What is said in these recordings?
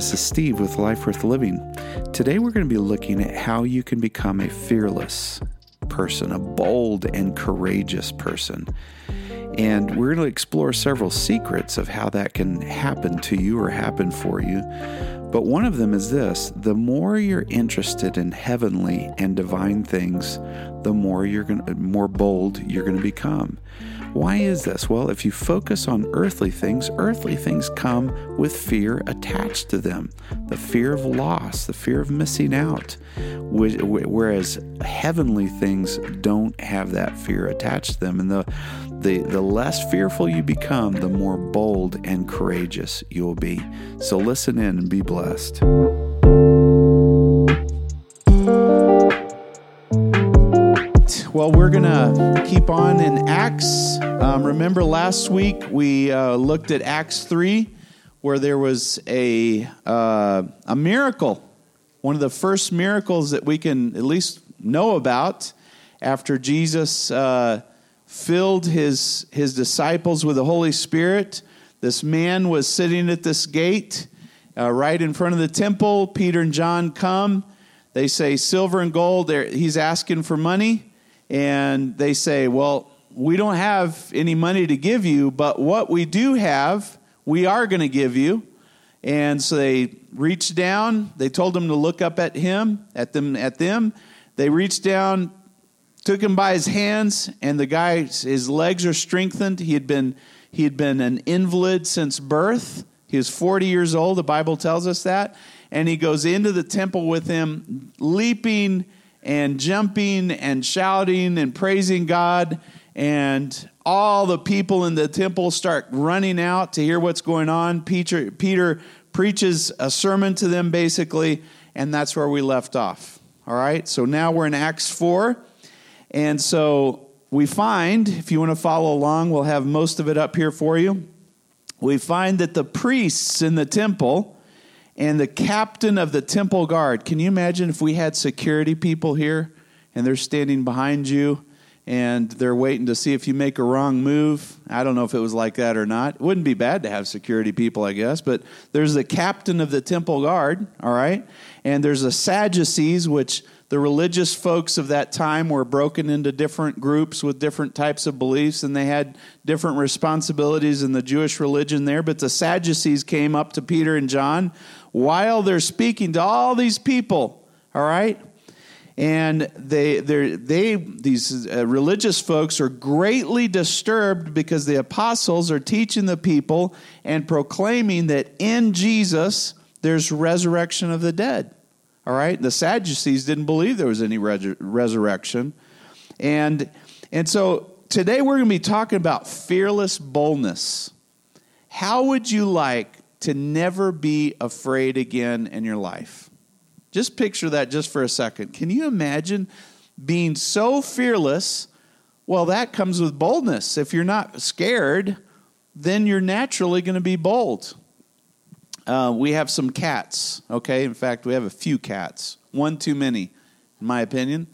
This is Steve with Life Worth Living. Today we're going to be looking at how you can become a fearless person, a bold and courageous person. And we're going to explore several secrets of how that can happen to you or happen for you. But one of them is this the more you're interested in heavenly and divine things, the more you're going to, more bold you're going to become. Why is this? Well, if you focus on earthly things, earthly things come with fear attached to them the fear of loss, the fear of missing out. Whereas heavenly things don't have that fear attached to them. And the, the, the less fearful you become, the more bold and courageous you'll be. So listen in and be blessed. Well, we're going to keep on in Acts. Um, remember last week we uh, looked at Acts 3, where there was a, uh, a miracle, one of the first miracles that we can at least know about after Jesus uh, filled his, his disciples with the Holy Spirit. This man was sitting at this gate uh, right in front of the temple. Peter and John come. They say, Silver and gold. He's asking for money and they say, Well, we don't have any money to give you, but what we do have, we are going to give you. And so they reached down. They told him to look up at him, at them, at them. They reached down, took him by his hands, and the guy, his legs are strengthened. He had been, he had been an invalid since birth. He was 40 years old. The Bible tells us that. And he goes into the temple with him, leaping and jumping and shouting and praising God. And all the people in the temple start running out to hear what's going on. Peter, Peter preaches a sermon to them, basically, and that's where we left off. All right, so now we're in Acts 4. And so we find, if you want to follow along, we'll have most of it up here for you. We find that the priests in the temple and the captain of the temple guard. Can you imagine if we had security people here and they're standing behind you and they're waiting to see if you make a wrong move? I don't know if it was like that or not. It wouldn't be bad to have security people, I guess, but there's the captain of the temple guard, all right? And there's the Sadducees, which the religious folks of that time were broken into different groups with different types of beliefs, and they had different responsibilities in the Jewish religion there. But the Sadducees came up to Peter and John while they're speaking to all these people, all right? And they, they, they these uh, religious folks are greatly disturbed because the apostles are teaching the people and proclaiming that in Jesus there's resurrection of the dead. All right? The Sadducees didn't believe there was any resurrection. And, and so today we're going to be talking about fearless boldness. How would you like to never be afraid again in your life. Just picture that just for a second. Can you imagine being so fearless? Well, that comes with boldness. If you're not scared, then you're naturally going to be bold. Uh, we have some cats, okay? In fact, we have a few cats. One too many, in my opinion.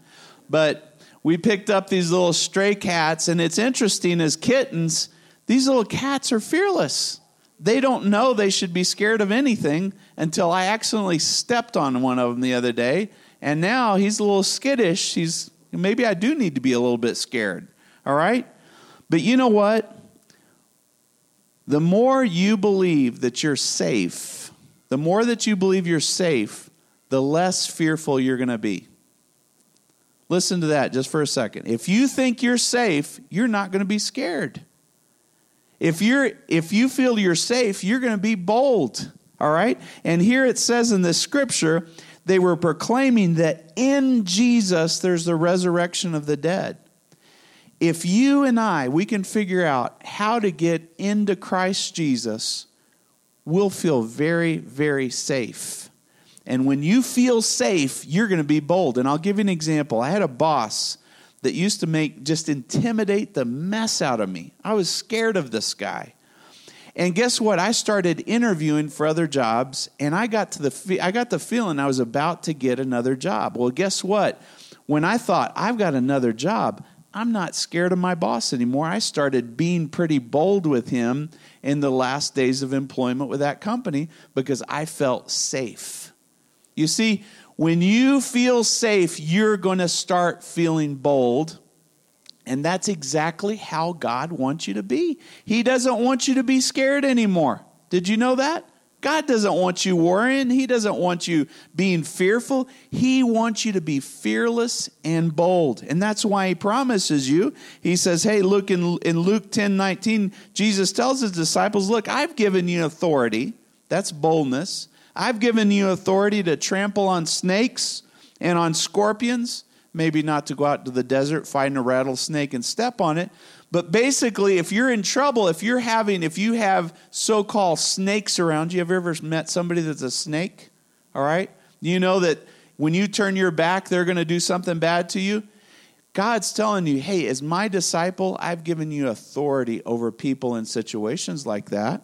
But we picked up these little stray cats, and it's interesting as kittens, these little cats are fearless they don't know they should be scared of anything until I accidentally stepped on one of them the other day. And now he's a little skittish. He's maybe I do need to be a little bit scared. All right? But you know what? The more you believe that you're safe, the more that you believe you're safe, the less fearful you're going to be. Listen to that just for a second. If you think you're safe, you're not going to be scared. If you're if you feel you're safe, you're going to be bold. All right? And here it says in the scripture, they were proclaiming that in Jesus there's the resurrection of the dead. If you and I, we can figure out how to get into Christ Jesus, we'll feel very, very safe. And when you feel safe, you're going to be bold. And I'll give you an example. I had a boss that used to make just intimidate the mess out of me. I was scared of this guy. And guess what? I started interviewing for other jobs and I got to the I got the feeling I was about to get another job. Well, guess what? When I thought I've got another job, I'm not scared of my boss anymore. I started being pretty bold with him in the last days of employment with that company because I felt safe. You see, when you feel safe, you're going to start feeling bold. And that's exactly how God wants you to be. He doesn't want you to be scared anymore. Did you know that? God doesn't want you worrying. He doesn't want you being fearful. He wants you to be fearless and bold. And that's why he promises you. He says, Hey, look in, in Luke 10 19, Jesus tells his disciples, Look, I've given you authority. That's boldness. I've given you authority to trample on snakes and on scorpions. Maybe not to go out to the desert, find a rattlesnake and step on it, but basically, if you're in trouble, if you're having, if you have so called snakes around you, have you ever met somebody that's a snake? All right? You know that when you turn your back, they're going to do something bad to you. God's telling you, hey, as my disciple, I've given you authority over people in situations like that.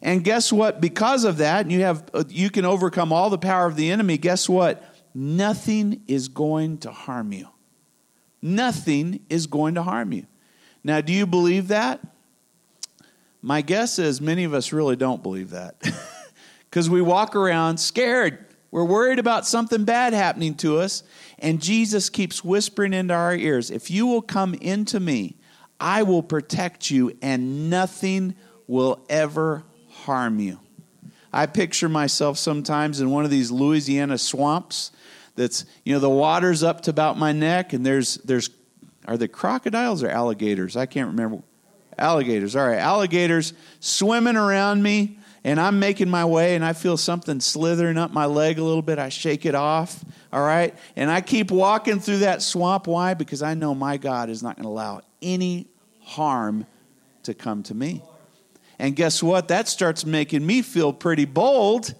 And guess what? Because of that, you have uh, you can overcome all the power of the enemy. Guess what? Nothing is going to harm you. Nothing is going to harm you. Now, do you believe that? My guess is many of us really don't believe that. Because we walk around scared. We're worried about something bad happening to us. And Jesus keeps whispering into our ears if you will come into me, I will protect you, and nothing will ever harm you. I picture myself sometimes in one of these Louisiana swamps that's, you know, the water's up to about my neck, and there's, there's are they crocodiles or alligators? I can't remember. Alligators. All right, alligators swimming around me, and I'm making my way, and I feel something slithering up my leg a little bit. I shake it off. All right, and I keep walking through that swamp. Why? Because I know my God is not going to allow any harm to come to me. And guess what? That starts making me feel pretty bold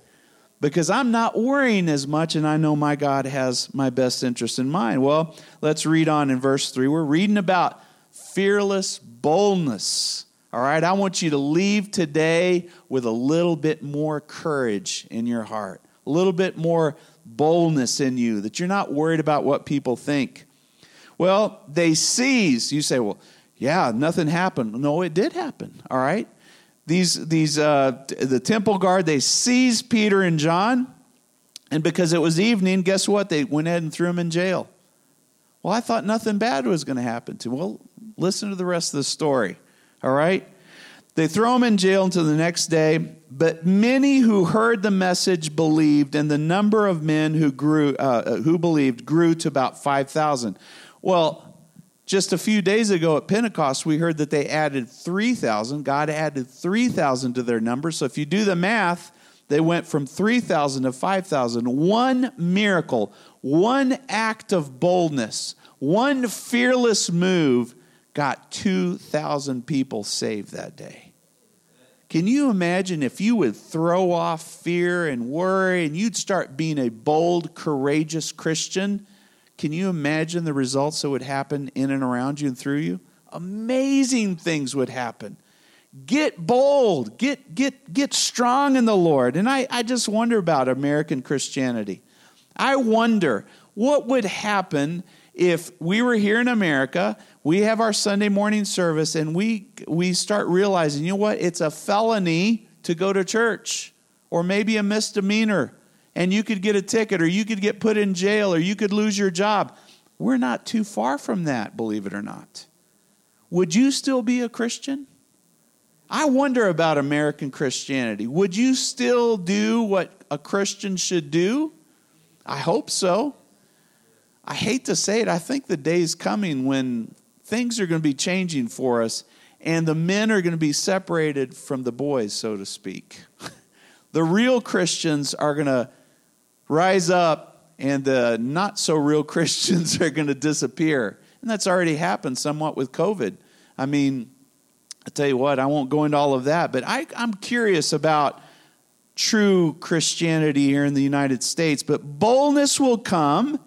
because I'm not worrying as much and I know my God has my best interest in mind. Well, let's read on in verse 3. We're reading about fearless boldness. All right, I want you to leave today with a little bit more courage in your heart, a little bit more boldness in you, that you're not worried about what people think. Well, they seize. You say, well, yeah, nothing happened. No, it did happen. All right these, these uh, the temple guard, they seized Peter and John. And because it was evening, guess what? They went ahead and threw them in jail. Well, I thought nothing bad was going to happen to him. Well, listen to the rest of the story. All right? They throw him in jail until the next day. But many who heard the message believed, and the number of men who grew, uh, who believed grew to about 5,000. Well, just a few days ago at Pentecost, we heard that they added 3,000. God added 3,000 to their number. So if you do the math, they went from 3,000 to 5,000. One miracle, one act of boldness, one fearless move got 2,000 people saved that day. Can you imagine if you would throw off fear and worry and you'd start being a bold, courageous Christian? Can you imagine the results that would happen in and around you and through you? Amazing things would happen. Get bold, get, get, get strong in the Lord. And I, I just wonder about American Christianity. I wonder what would happen if we were here in America, we have our Sunday morning service, and we, we start realizing, you know what? It's a felony to go to church, or maybe a misdemeanor and you could get a ticket or you could get put in jail or you could lose your job. We're not too far from that, believe it or not. Would you still be a Christian? I wonder about American Christianity. Would you still do what a Christian should do? I hope so. I hate to say it, I think the day is coming when things are going to be changing for us and the men are going to be separated from the boys, so to speak. the real Christians are going to rise up and the not so real Christians are going to disappear. And that's already happened somewhat with COVID. I mean, I tell you what, I won't go into all of that, but I, I'm curious about true Christianity here in the United States. But boldness will come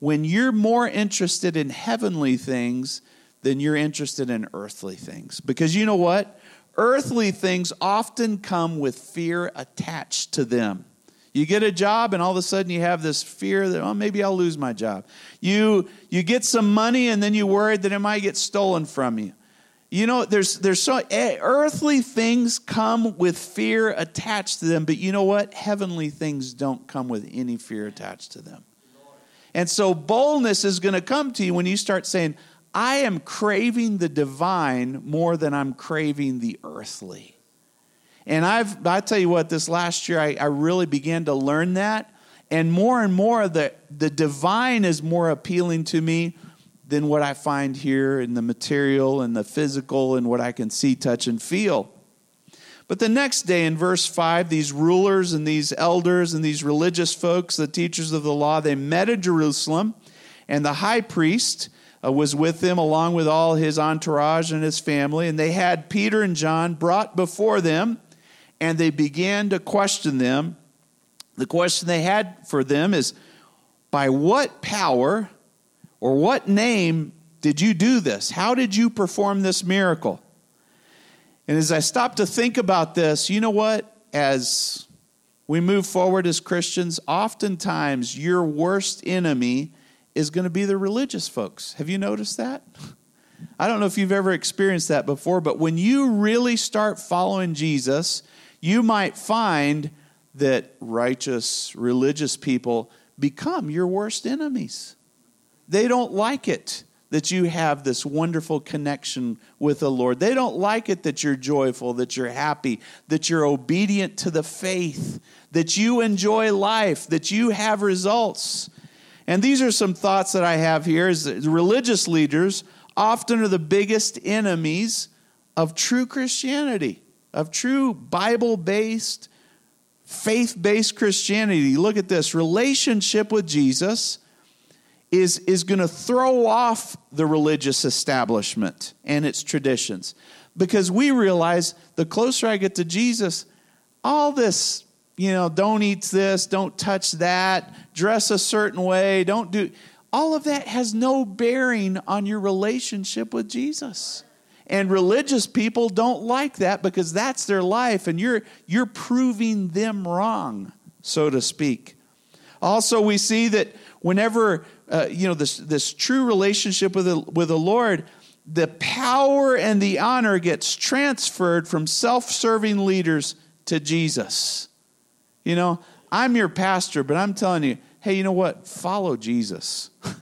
when you're more interested in heavenly things than you're interested in earthly things. Because you know what? Earthly things often come with fear attached to them. You get a job, and all of a sudden you have this fear that, oh, maybe I'll lose my job. You, you get some money, and then you're worried that it might get stolen from you. You know, there's, there's so earthly things come with fear attached to them, but you know what? Heavenly things don't come with any fear attached to them. And so boldness is going to come to you when you start saying, I am craving the divine more than I'm craving the earthly. And I've, I tell you what, this last year I, I really began to learn that. And more and more, the, the divine is more appealing to me than what I find here in the material and the physical and what I can see, touch, and feel. But the next day in verse 5, these rulers and these elders and these religious folks, the teachers of the law, they met at Jerusalem, and the high priest uh, was with them along with all his entourage and his family, and they had Peter and John brought before them, and they began to question them. The question they had for them is, By what power or what name did you do this? How did you perform this miracle? And as I stop to think about this, you know what? As we move forward as Christians, oftentimes your worst enemy is going to be the religious folks. Have you noticed that? I don't know if you've ever experienced that before, but when you really start following Jesus, you might find that righteous religious people become your worst enemies. They don't like it that you have this wonderful connection with the Lord. They don't like it that you're joyful, that you're happy, that you're obedient to the faith, that you enjoy life, that you have results. And these are some thoughts that I have here is religious leaders often are the biggest enemies of true Christianity, of true Bible-based, faith-based Christianity. Look at this, relationship with Jesus is, is going to throw off the religious establishment and its traditions. Because we realize the closer I get to Jesus, all this, you know, don't eat this, don't touch that, dress a certain way, don't do, all of that has no bearing on your relationship with Jesus. And religious people don't like that because that's their life and you're, you're proving them wrong, so to speak. Also, we see that whenever uh, you know this this true relationship with the, with the Lord, the power and the honor gets transferred from self-serving leaders to Jesus. You know, I'm your pastor, but I'm telling you, hey, you know what? Follow Jesus.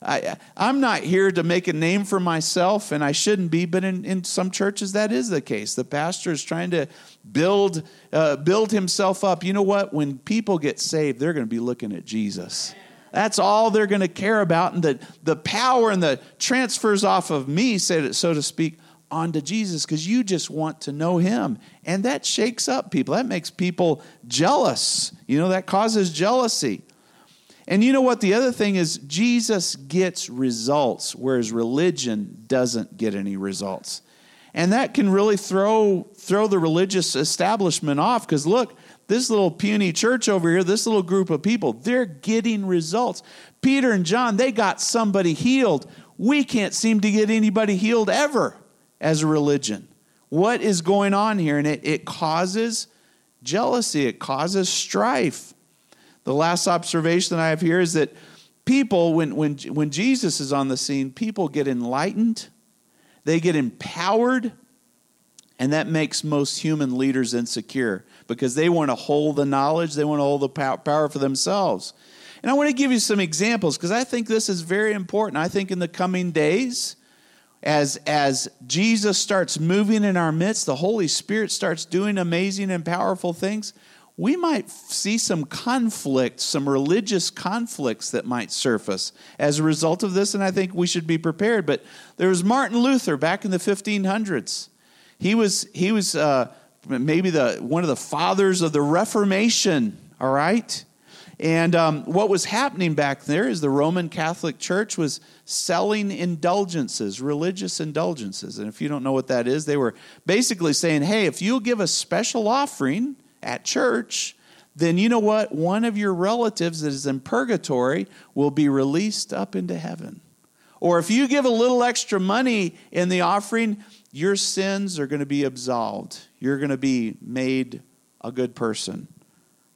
I, I'm not here to make a name for myself, and I shouldn't be, but in, in some churches that is the case. The pastor is trying to build, uh, build himself up. You know what? When people get saved, they're going to be looking at Jesus. That's all they're going to care about. And the, the power and the transfers off of me, so to speak, onto Jesus because you just want to know him. And that shakes up people. That makes people jealous. You know, that causes jealousy. And you know what? The other thing is, Jesus gets results, whereas religion doesn't get any results. And that can really throw, throw the religious establishment off because look, this little puny church over here, this little group of people, they're getting results. Peter and John, they got somebody healed. We can't seem to get anybody healed ever as a religion. What is going on here? And it, it causes jealousy, it causes strife. The last observation I have here is that people, when, when, when Jesus is on the scene, people get enlightened, they get empowered, and that makes most human leaders insecure because they want to hold the knowledge, they want to hold the power for themselves. And I want to give you some examples because I think this is very important. I think in the coming days, as, as Jesus starts moving in our midst, the Holy Spirit starts doing amazing and powerful things, we might see some conflict, some religious conflicts that might surface as a result of this, and I think we should be prepared. But there was Martin Luther back in the 1500s. He was, he was uh, maybe the one of the fathers of the Reformation. All right, and um, what was happening back there is the Roman Catholic Church was selling indulgences, religious indulgences. And if you don't know what that is, they were basically saying, hey, if you'll give a special offering at church, then you know what? One of your relatives that is in purgatory will be released up into heaven. Or if you give a little extra money in the offering, your sins are going to be absolved. You're going to be made a good person.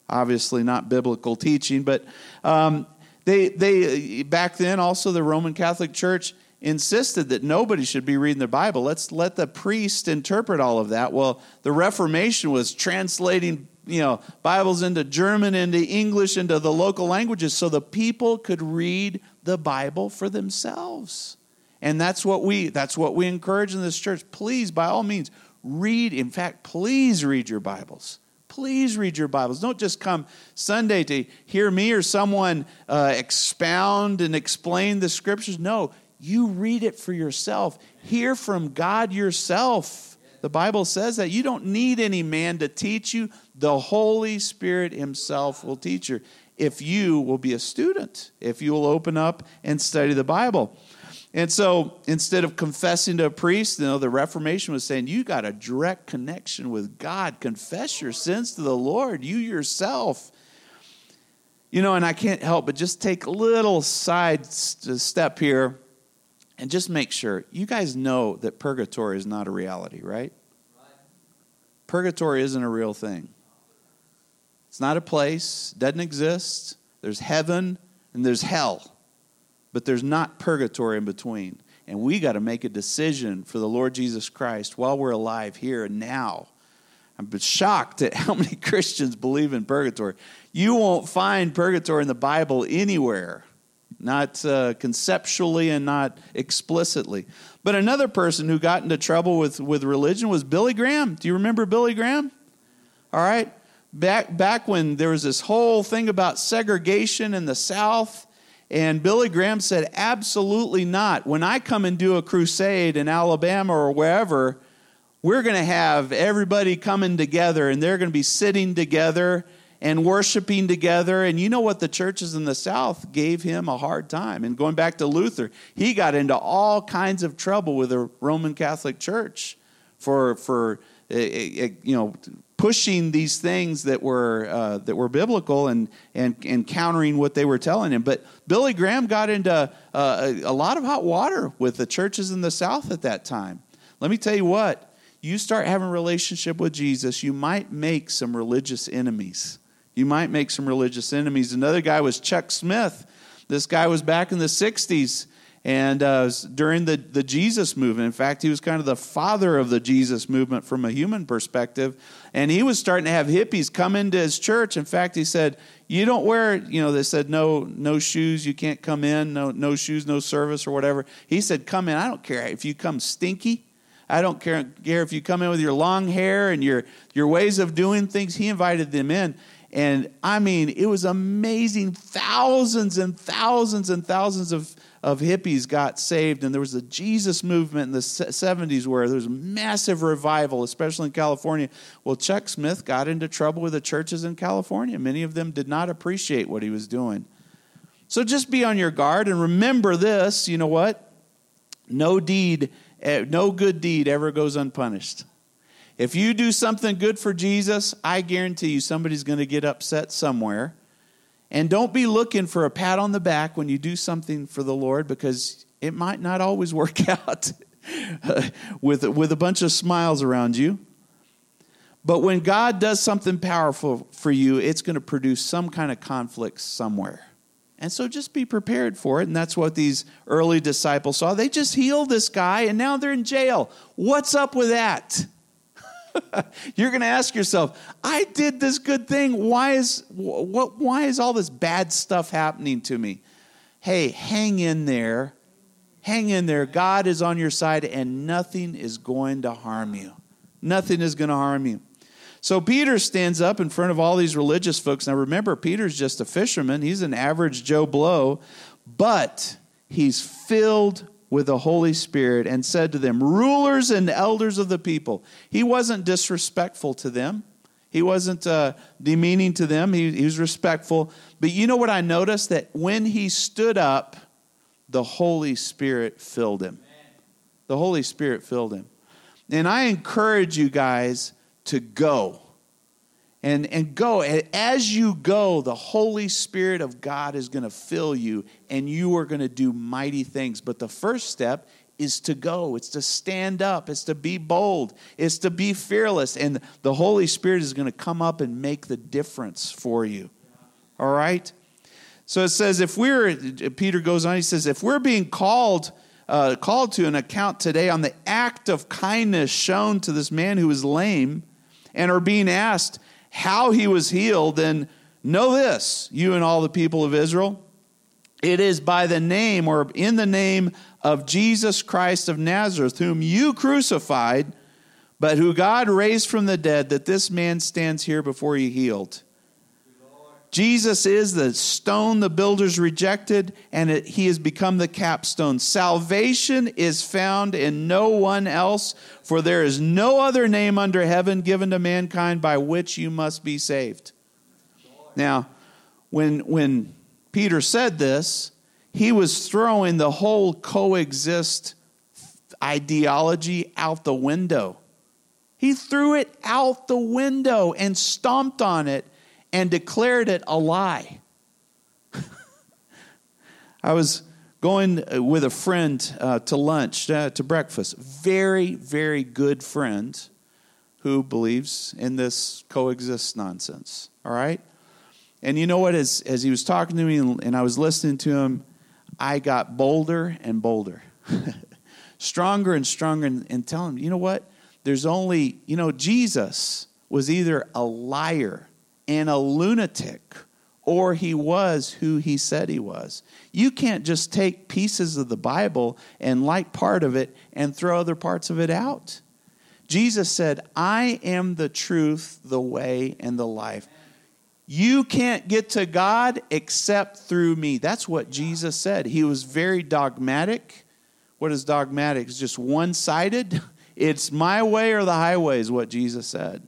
Obviously, not biblical teaching, but um, they, they back then also the Roman Catholic Church insisted that nobody should be reading the Bible. Let's let the priest interpret all of that. Well, the Reformation was translating you know Bibles into German, into English, into the local languages, so the people could read the Bible for themselves. And that's what we that's what we encourage in this church. Please, by all means, read. In fact, please read your Bibles. Please read your Bibles. Don't just come Sunday to hear me or someone uh, expound and explain the scriptures. No, you read it for yourself. Hear from God yourself. The Bible says that you don't need any man to teach you. The Holy Spirit Himself will teach you if you will be a student, if you will open up and study the Bible. And so instead of confessing to a priest, you know, the Reformation was saying, you got a direct connection with God. Confess your sins to the Lord, you yourself. You know, and I can't help but just take a little side step here and just make sure you guys know that purgatory is not a reality, right? Purgatory isn't a real thing. It's not a place, doesn't exist. There's heaven and there's hell but there's not purgatory in between. And we got to make a decision for the Lord Jesus Christ while we're alive here and now. I'm shocked at how many Christians believe in purgatory. You won't find purgatory in the Bible anywhere, not uh, conceptually and not explicitly. But another person who got into trouble with, with religion was Billy Graham. Do you remember Billy Graham? All right. Back, back when there was this whole thing about segregation in the South and Billy Graham said, Absolutely not. When I come and do a crusade in Alabama or wherever, we're going to have everybody coming together and they're going to be sitting together and worshiping together. And you know what? The churches in the South gave him a hard time. And going back to Luther, he got into all kinds of trouble with the Roman Catholic Church for, for eh, eh, eh, you know, pushing these things that were uh, that were biblical and, and and countering what they were telling him. But Billy Graham got into uh, a, a lot of hot water with the churches in the South at that time. Let me tell you what: you start having a relationship with Jesus, you might make some religious enemies. You might make some religious enemies. Another guy was Chuck Smith. This guy was back in the '60s and uh, during the, the Jesus movement. In fact, he was kind of the father of the Jesus movement from a human perspective. And he was starting to have hippies come into his church. In fact, he said, You don't wear, you know, they said, No, no shoes, you can't come in, no, no shoes, no service, or whatever. He said, Come in. I don't care if you come stinky. I don't care, care if you come in with your long hair and your, your ways of doing things. He invited them in. And I mean, it was amazing. Thousands and thousands and thousands of of hippies got saved, and there was a Jesus movement in the 70s where there was a massive revival, especially in California. Well, Chuck Smith got into trouble with the churches in California. Many of them did not appreciate what he was doing. So just be on your guard and remember this you know what? No deed, eh, no good deed ever goes unpunished. If you do something good for Jesus, I guarantee you somebody's going to get upset somewhere and don't be looking for a pat on the back when you do something for the Lord because it might not always work out with, with a bunch of smiles around you. But when God does something powerful for you, it's going to produce some kind of conflict somewhere. And so just be prepared for it. And that's what these early disciples saw. They just healed this guy and now they're in jail. What's up with that? You're going to ask yourself, I did this good thing. Why is, what, why is all this bad stuff happening to me? Hey, hang in there. Hang in there. God is on your side, and nothing is going to harm you. Nothing is going to harm you. So Peter stands up in front of all these religious folks. Now remember, Peter's just a fisherman, he's an average Joe Blow, but he's filled with the Holy Spirit and said to them, Rulers and elders of the people. He wasn't disrespectful to them, he wasn't uh, demeaning to them, he, he was respectful. But you know what I noticed? That when he stood up, the Holy Spirit filled him. The Holy Spirit filled him. And I encourage you guys to go and, and go. And as you go, the Holy Spirit of God is going to fill you, and you are going to do mighty things. But the first step is to go, it's to stand up, it's to be bold, it's to be fearless. And the Holy Spirit is going to come up and make the difference for you. All right? So it says, if we're, Peter goes on, he says, if we're being called, uh, called to an account today on the act of kindness shown to this man who is lame, and are being asked how he was healed, then know this, you and all the people of Israel. It is by the name or in the name of Jesus Christ of Nazareth, whom you crucified, but who God raised from the dead, that this man stands here before you healed. Jesus is the stone the builders rejected, and it, he has become the capstone. Salvation is found in no one else, for there is no other name under heaven given to mankind by which you must be saved. Now, when, when Peter said this, he was throwing the whole coexist ideology out the window. He threw it out the window and stomped on it and declared it a lie. I was going with a friend uh, to lunch, uh, to breakfast. Very, very good friend who believes in this coexist nonsense. All right? And you know what? As, as he was talking to me and, and I was listening to him, I got bolder and bolder, stronger and stronger, and, and tell him, you know what? There's only, you know, Jesus was either a liar and a lunatic or he was who he said he was. You can't just take pieces of the Bible and like part of it and throw other parts of it out. Jesus said, I am the truth, the way, and the life. You can't get to God except through me. That's what Jesus said. He was very dogmatic. What is dogmatic? It's just one sided. It's my way or the highway, is what Jesus said.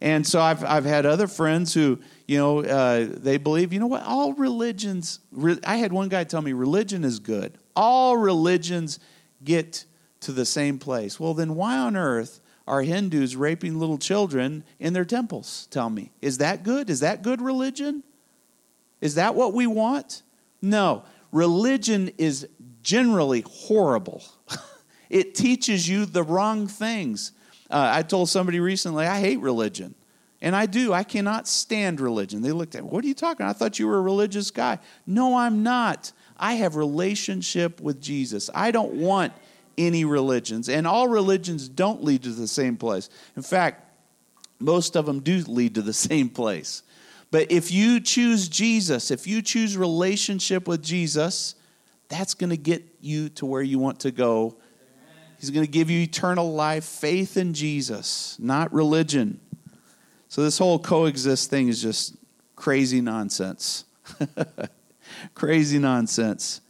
And so I've, I've had other friends who, you know, uh, they believe, you know what, all religions, re- I had one guy tell me religion is good. All religions get to the same place. Well, then why on earth are Hindus raping little children in their temples? Tell me. Is that good? Is that good religion? Is that what we want? No. Religion is generally horrible. it teaches you the wrong things. Uh, I told somebody recently, I hate religion. And I do. I cannot stand religion. They looked at me, what are you talking? I thought you were a religious guy. No, I'm not. I have relationship with Jesus. I don't want any religions. And all religions don't lead to the same place. In fact, most of them do lead to the same place. But if you choose Jesus, if you choose relationship with Jesus, that's going to get you to where you want to go He's going to give you eternal life, faith in Jesus, not religion. So this whole coexist thing is just crazy nonsense. crazy nonsense.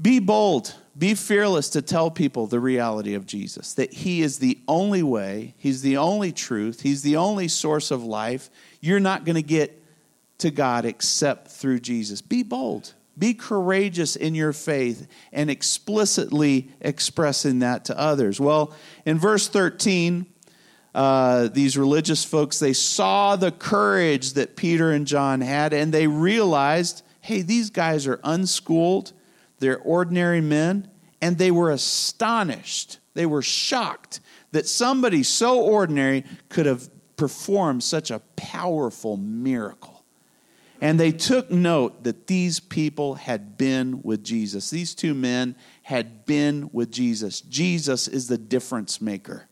Be bold, be fearless to tell people the reality of Jesus that He is the only way, He's the only truth, He's the only source of life. You're not going to get to God except through Jesus. Be bold. Be courageous in your faith and explicitly expressing that to others. Well, in verse 13, uh, these religious folks, they saw the courage that Peter and John had, and they realized hey, these guys are unschooled, they're ordinary men, and they were astonished. They were shocked that somebody so ordinary could have performed such a powerful miracle. And they took note that these people had been with Jesus. These two men had been with Jesus. Jesus is the difference maker.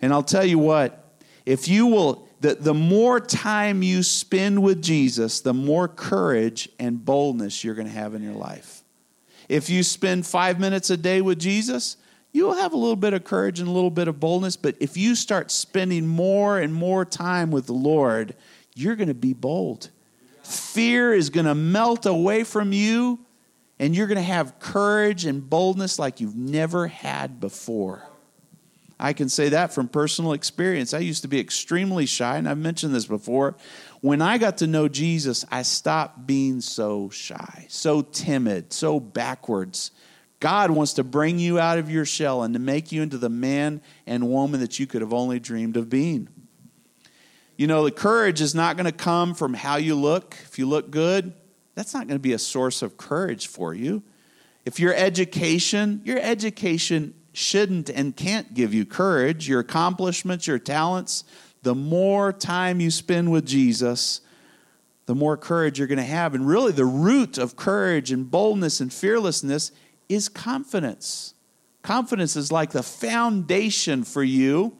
And I'll tell you what, if you will, the, the more time you spend with Jesus, the more courage and boldness you're going to have in your life. If you spend five minutes a day with Jesus, you'll have a little bit of courage and a little bit of boldness. But if you start spending more and more time with the Lord, you're going to be bold Fear is going to melt away from you, and you're going to have courage and boldness like you've never had before. I can say that from personal experience. I used to be extremely shy, and I've mentioned this before. When I got to know Jesus, I stopped being so shy, so timid, so backwards. God wants to bring you out of your shell and to make you into the man and woman that you could have only dreamed of being. You know, the courage is not going to come from how you look. If you look good, that's not going to be a source of courage for you. If your education, your education shouldn't and can't give you courage, your accomplishments, your talents, the more time you spend with Jesus, the more courage you're going to have. And really, the root of courage and boldness and fearlessness is confidence. Confidence is like the foundation for you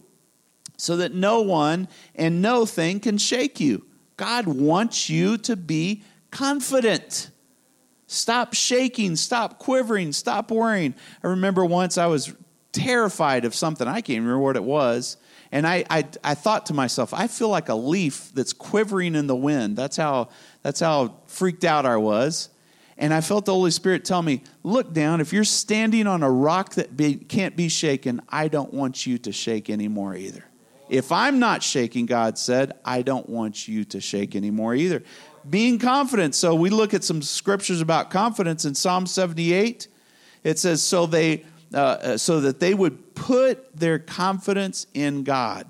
so that no one and no thing can shake you. God wants you to be confident. Stop shaking, stop quivering, stop worrying. I remember once I was terrified of something, I can't remember what it was. And I, I, I thought to myself, I feel like a leaf that's quivering in the wind. That's how, that's how freaked out I was. And I felt the Holy Spirit tell me, Look down. If you're standing on a rock that be, can't be shaken, I don't want you to shake anymore either. If I'm not shaking, God said, I don't want you to shake anymore either. Being confident. So we look at some scriptures about confidence in Psalm 78. It says, So they uh, uh, so that they would put their confidence in God.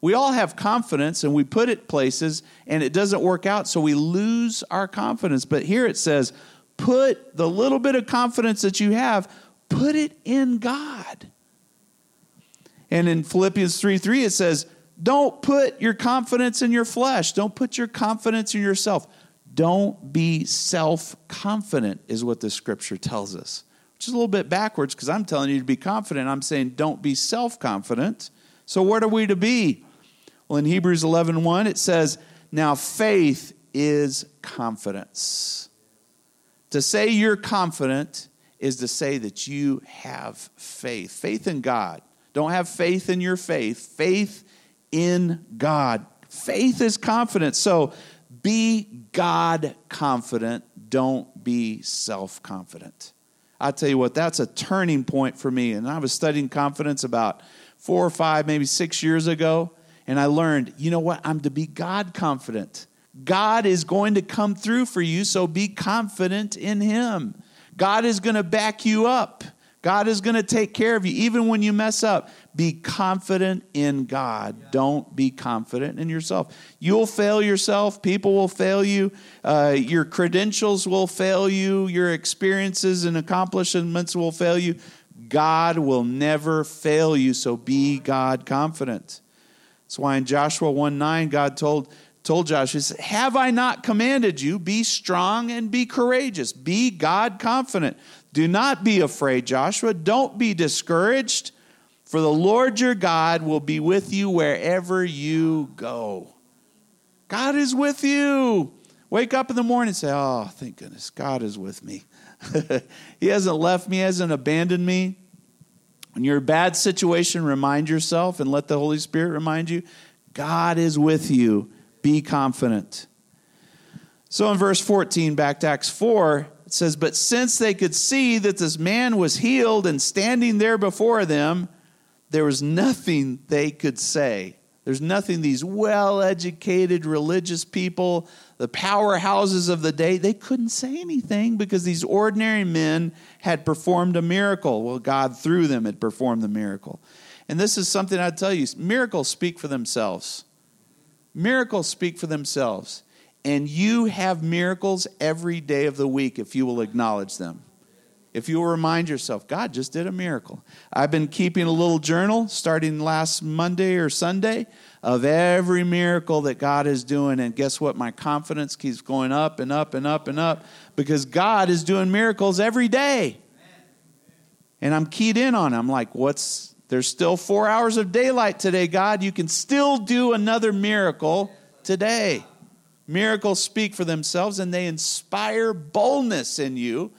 We all have confidence and we put it places and it doesn't work out, so we lose our confidence. But here it says, put the little bit of confidence that you have, put it in God. And in Philippians 3 3, it says, don't put your confidence in your flesh. Don't put your confidence in yourself. Don't be self confident, is what the scripture tells us which is a little bit backwards because I'm telling you to be confident. I'm saying don't be self confident. So, what are we to be? Well, in Hebrews 11 1, it says, Now faith is confidence. To say you're confident is to say that you have faith. Faith in God. Don't have faith in your faith, faith in God. Faith is confidence. So be God confident, don't be self confident. I tell you what, that's a turning point for me. And I was studying confidence about four or five, maybe six years ago. And I learned, you know what? I'm to be God confident. God is going to come through for you, so be confident in Him. God is going to back you up. God is going to take care of you. Even when you mess up, be confident in God. Don't be confident in yourself. You'll fail yourself. People will fail you. Uh, your credentials will fail you. Your experiences and accomplishments will fail you. God will never fail you, so be God confident. That's why in Joshua 1 9, God told, told Joshua, said, Have I not commanded you? Be strong and be courageous. Be God confident. Do not be afraid, Joshua. Don't be discouraged, for the Lord your God will be with you wherever you go. God is with you. Wake up in the morning and say, Oh, thank goodness, God is with me. he hasn't left me, hasn't abandoned me. When you're in a bad situation, remind yourself and let the Holy Spirit remind you God is with you. Be confident. So in verse 14, back to Acts 4, it says, But since they could see that this man was healed and standing there before them, there was nothing they could say. There's nothing these well educated religious people, the powerhouses of the day, they couldn't say anything because these ordinary men had performed a miracle. Well, God, through them, had performed the miracle. And this is something I tell you miracles speak for themselves. Miracles speak for themselves. And you have miracles every day of the week if you will acknowledge them. If you will remind yourself, God just did a miracle. I've been keeping a little journal starting last Monday or Sunday of every miracle that God is doing. And guess what? My confidence keeps going up and up and up and up because God is doing miracles every day. And I'm keyed in on it. I'm like, what's, there's still four hours of daylight today, God. You can still do another miracle today. Miracles speak for themselves and they inspire boldness in you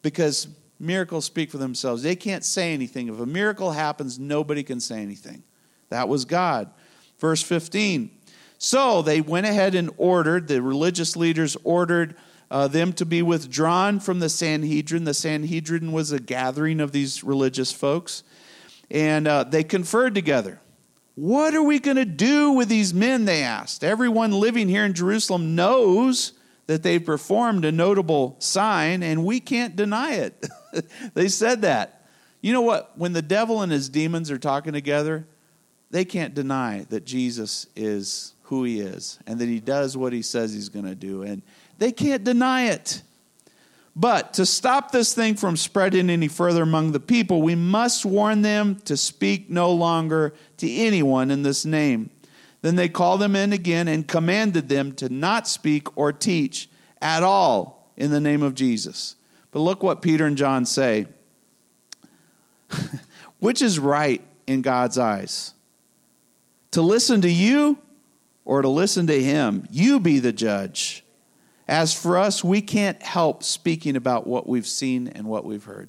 because miracles speak for themselves. They can't say anything. If a miracle happens, nobody can say anything. That was God. Verse 15. So they went ahead and ordered, the religious leaders ordered uh, them to be withdrawn from the Sanhedrin. The Sanhedrin was a gathering of these religious folks. And uh, they conferred together. What are we going to do with these men? They asked. Everyone living here in Jerusalem knows that they've performed a notable sign, and we can't deny it. they said that. You know what? When the devil and his demons are talking together, they can't deny that Jesus is who he is and that he does what he says he's going to do. And they can't deny it. But to stop this thing from spreading any further among the people, we must warn them to speak no longer to anyone in this name. Then they called them in again and commanded them to not speak or teach at all in the name of Jesus. But look what Peter and John say. Which is right in God's eyes? To listen to you or to listen to him? You be the judge. As for us, we can't help speaking about what we've seen and what we've heard.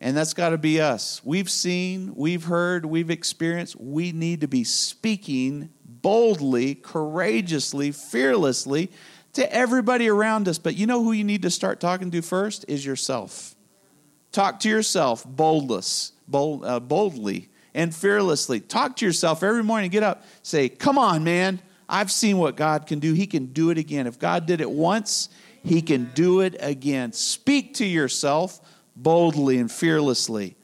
And that's got to be us. We've seen, we've heard, we've experienced. We need to be speaking boldly, courageously, fearlessly to everybody around us. But you know who you need to start talking to first? Is yourself. Talk to yourself boldless, bold, uh, boldly and fearlessly. Talk to yourself every morning. Get up. Say, Come on, man. I've seen what God can do. He can do it again. If God did it once, He can do it again. Speak to yourself boldly and fearlessly.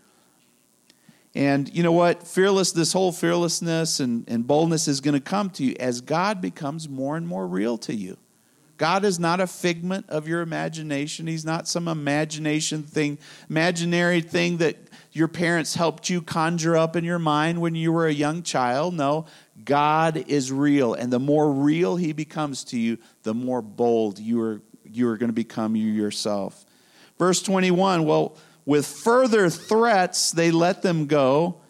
And you know what? Fearless, this whole fearlessness and, and boldness is going to come to you as God becomes more and more real to you. God is not a figment of your imagination. He's not some imagination thing, imaginary thing that your parents helped you conjure up in your mind when you were a young child. No, God is real. And the more real he becomes to you, the more bold you are, you are going to become you yourself. Verse 21 well, with further threats, they let them go.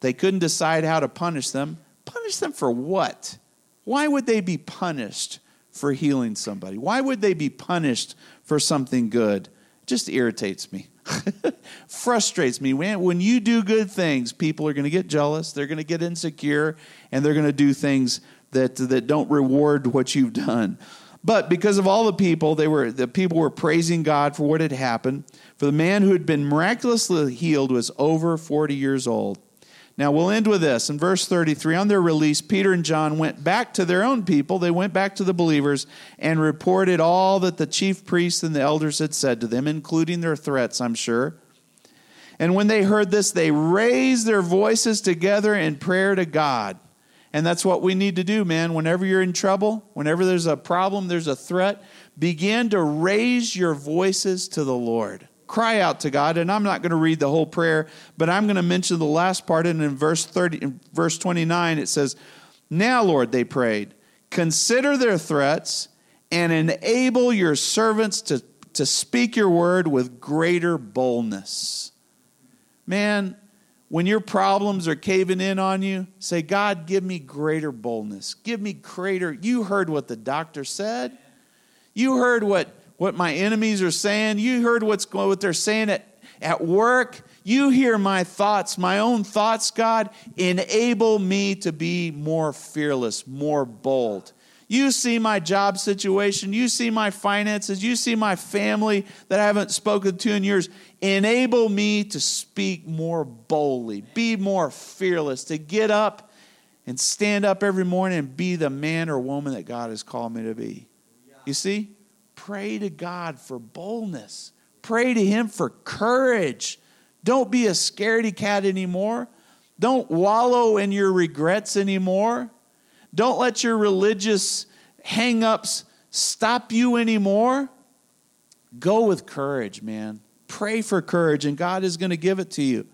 They couldn't decide how to punish them. Punish them for what? Why would they be punished for healing somebody? Why would they be punished for something good? It just irritates me. frustrates me. When you do good things, people are going to get jealous, they're going to get insecure, and they're going to do things that, that don't reward what you've done. But because of all the people, they were the people were praising God for what had happened. For the man who had been miraculously healed was over 40 years old. Now we'll end with this. In verse 33, on their release, Peter and John went back to their own people. They went back to the believers and reported all that the chief priests and the elders had said to them, including their threats, I'm sure. And when they heard this, they raised their voices together in prayer to God. And that's what we need to do, man. Whenever you're in trouble, whenever there's a problem, there's a threat, begin to raise your voices to the Lord cry out to God. And I'm not going to read the whole prayer, but I'm going to mention the last part. And in verse 30, in verse 29, it says, Now, Lord, they prayed, consider their threats and enable your servants to, to speak your word with greater boldness. Man, when your problems are caving in on you, say, God, give me greater boldness. Give me greater. You heard what the doctor said. You heard what what my enemies are saying. You heard what's going, what they're saying at, at work. You hear my thoughts, my own thoughts, God. Enable me to be more fearless, more bold. You see my job situation. You see my finances. You see my family that I haven't spoken to in years. Enable me to speak more boldly, be more fearless, to get up and stand up every morning and be the man or woman that God has called me to be. You see? Pray to God for boldness. Pray to Him for courage. Don't be a scaredy cat anymore. Don't wallow in your regrets anymore. Don't let your religious hang ups stop you anymore. Go with courage, man. Pray for courage, and God is going to give it to you.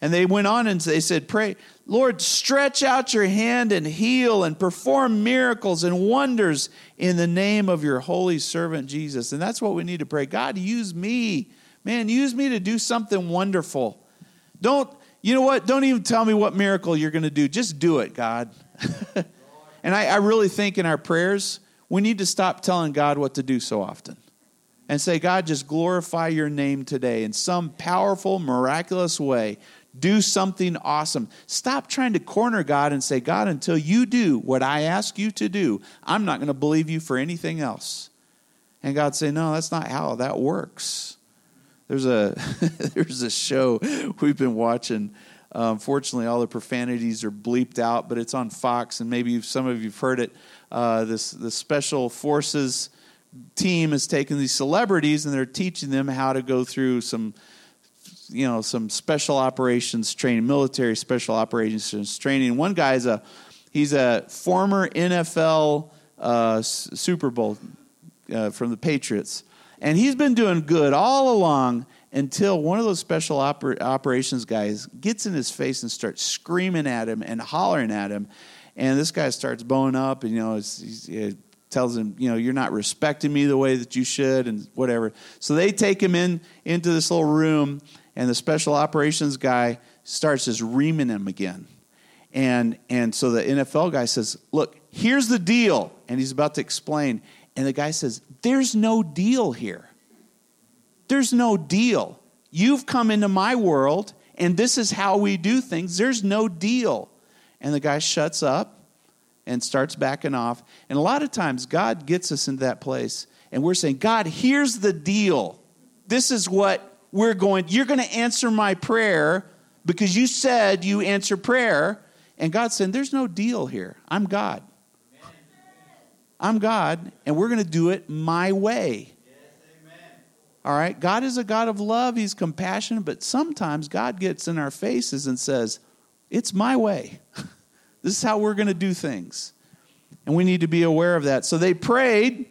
And they went on and they said, Pray, Lord, stretch out your hand and heal and perform miracles and wonders in the name of your holy servant Jesus. And that's what we need to pray. God, use me. Man, use me to do something wonderful. Don't, you know what? Don't even tell me what miracle you're going to do. Just do it, God. and I, I really think in our prayers, we need to stop telling God what to do so often and say, God, just glorify your name today in some powerful, miraculous way. Do something awesome. Stop trying to corner God and say, God, until you do what I ask you to do, I'm not going to believe you for anything else. And God say, No, that's not how that works. There's a there's a show we've been watching. Unfortunately, all the profanities are bleeped out, but it's on Fox, and maybe some of you've heard it. Uh, this the special forces team has taken these celebrities and they're teaching them how to go through some you know some special operations training, military special operations training. One guy's a he's a former NFL uh, Super Bowl uh, from the Patriots, And he's been doing good all along until one of those special oper- operations guys gets in his face and starts screaming at him and hollering at him. And this guy starts bowing up, and you know, he tells him, you know, you're not respecting me the way that you should, and whatever. So they take him in into this little room, and the special operations guy starts just reaming him again. And and so the NFL guy says, "Look, here's the deal," and he's about to explain, and the guy says, "There's no deal here." There's no deal. You've come into my world, and this is how we do things. There's no deal. And the guy shuts up and starts backing off. And a lot of times, God gets us into that place, and we're saying, God, here's the deal. This is what we're going, you're going to answer my prayer because you said you answer prayer. And God said, There's no deal here. I'm God. I'm God, and we're going to do it my way. All right? God is a God of love, He's compassionate, but sometimes God gets in our faces and says, It's my way. this is how we're going to do things. And we need to be aware of that. So they prayed,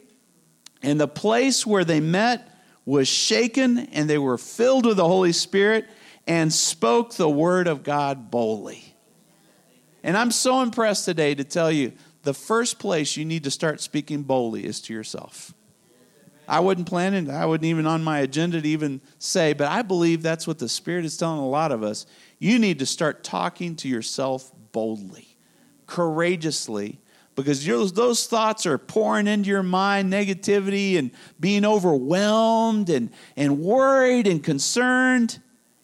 and the place where they met was shaken, and they were filled with the Holy Spirit and spoke the word of God boldly. And I'm so impressed today to tell you the first place you need to start speaking boldly is to yourself. I wasn't planning, I wasn't even on my agenda to even say, but I believe that's what the Spirit is telling a lot of us. You need to start talking to yourself boldly, courageously, because those thoughts are pouring into your mind negativity and being overwhelmed and, and worried and concerned.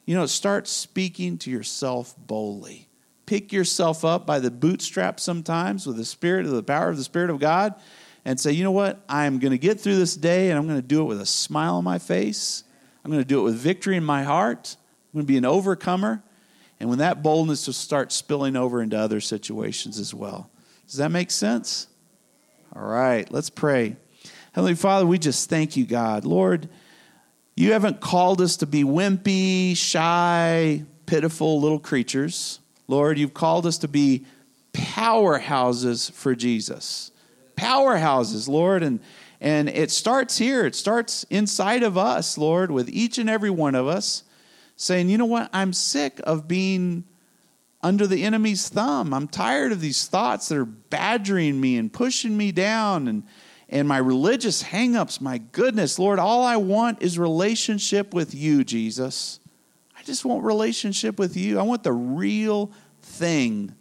You know, start speaking to yourself boldly. Pick yourself up by the bootstraps sometimes with the Spirit of the power of the Spirit of God and say, you know what? I'm going to get through this day and I'm going to do it with a smile on my face. I'm going to do it with victory in my heart. I'm going to be an overcomer. And when that boldness will start spilling over into other situations as well. Does that make sense? All right, let's pray. Heavenly Father, we just thank you, God. Lord, you haven't called us to be wimpy, shy, pitiful little creatures. Lord, you've called us to be powerhouses for Jesus powerhouses, Lord. And, and it starts here, it starts inside of us, Lord, with each and every one of us saying, you know what? I'm sick of being under the enemy's thumb. I'm tired of these thoughts that are badgering me and pushing me down and, and my religious hangups. My goodness, Lord, all I want is relationship with you, Jesus. I just want relationship with you. I want the real thing.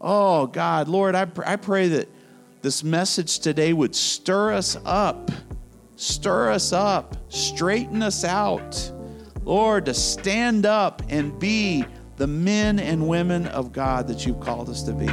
Oh, God, Lord, I, pr- I pray that this message today would stir us up, stir us up, straighten us out. Lord, to stand up and be the men and women of God that you've called us to be.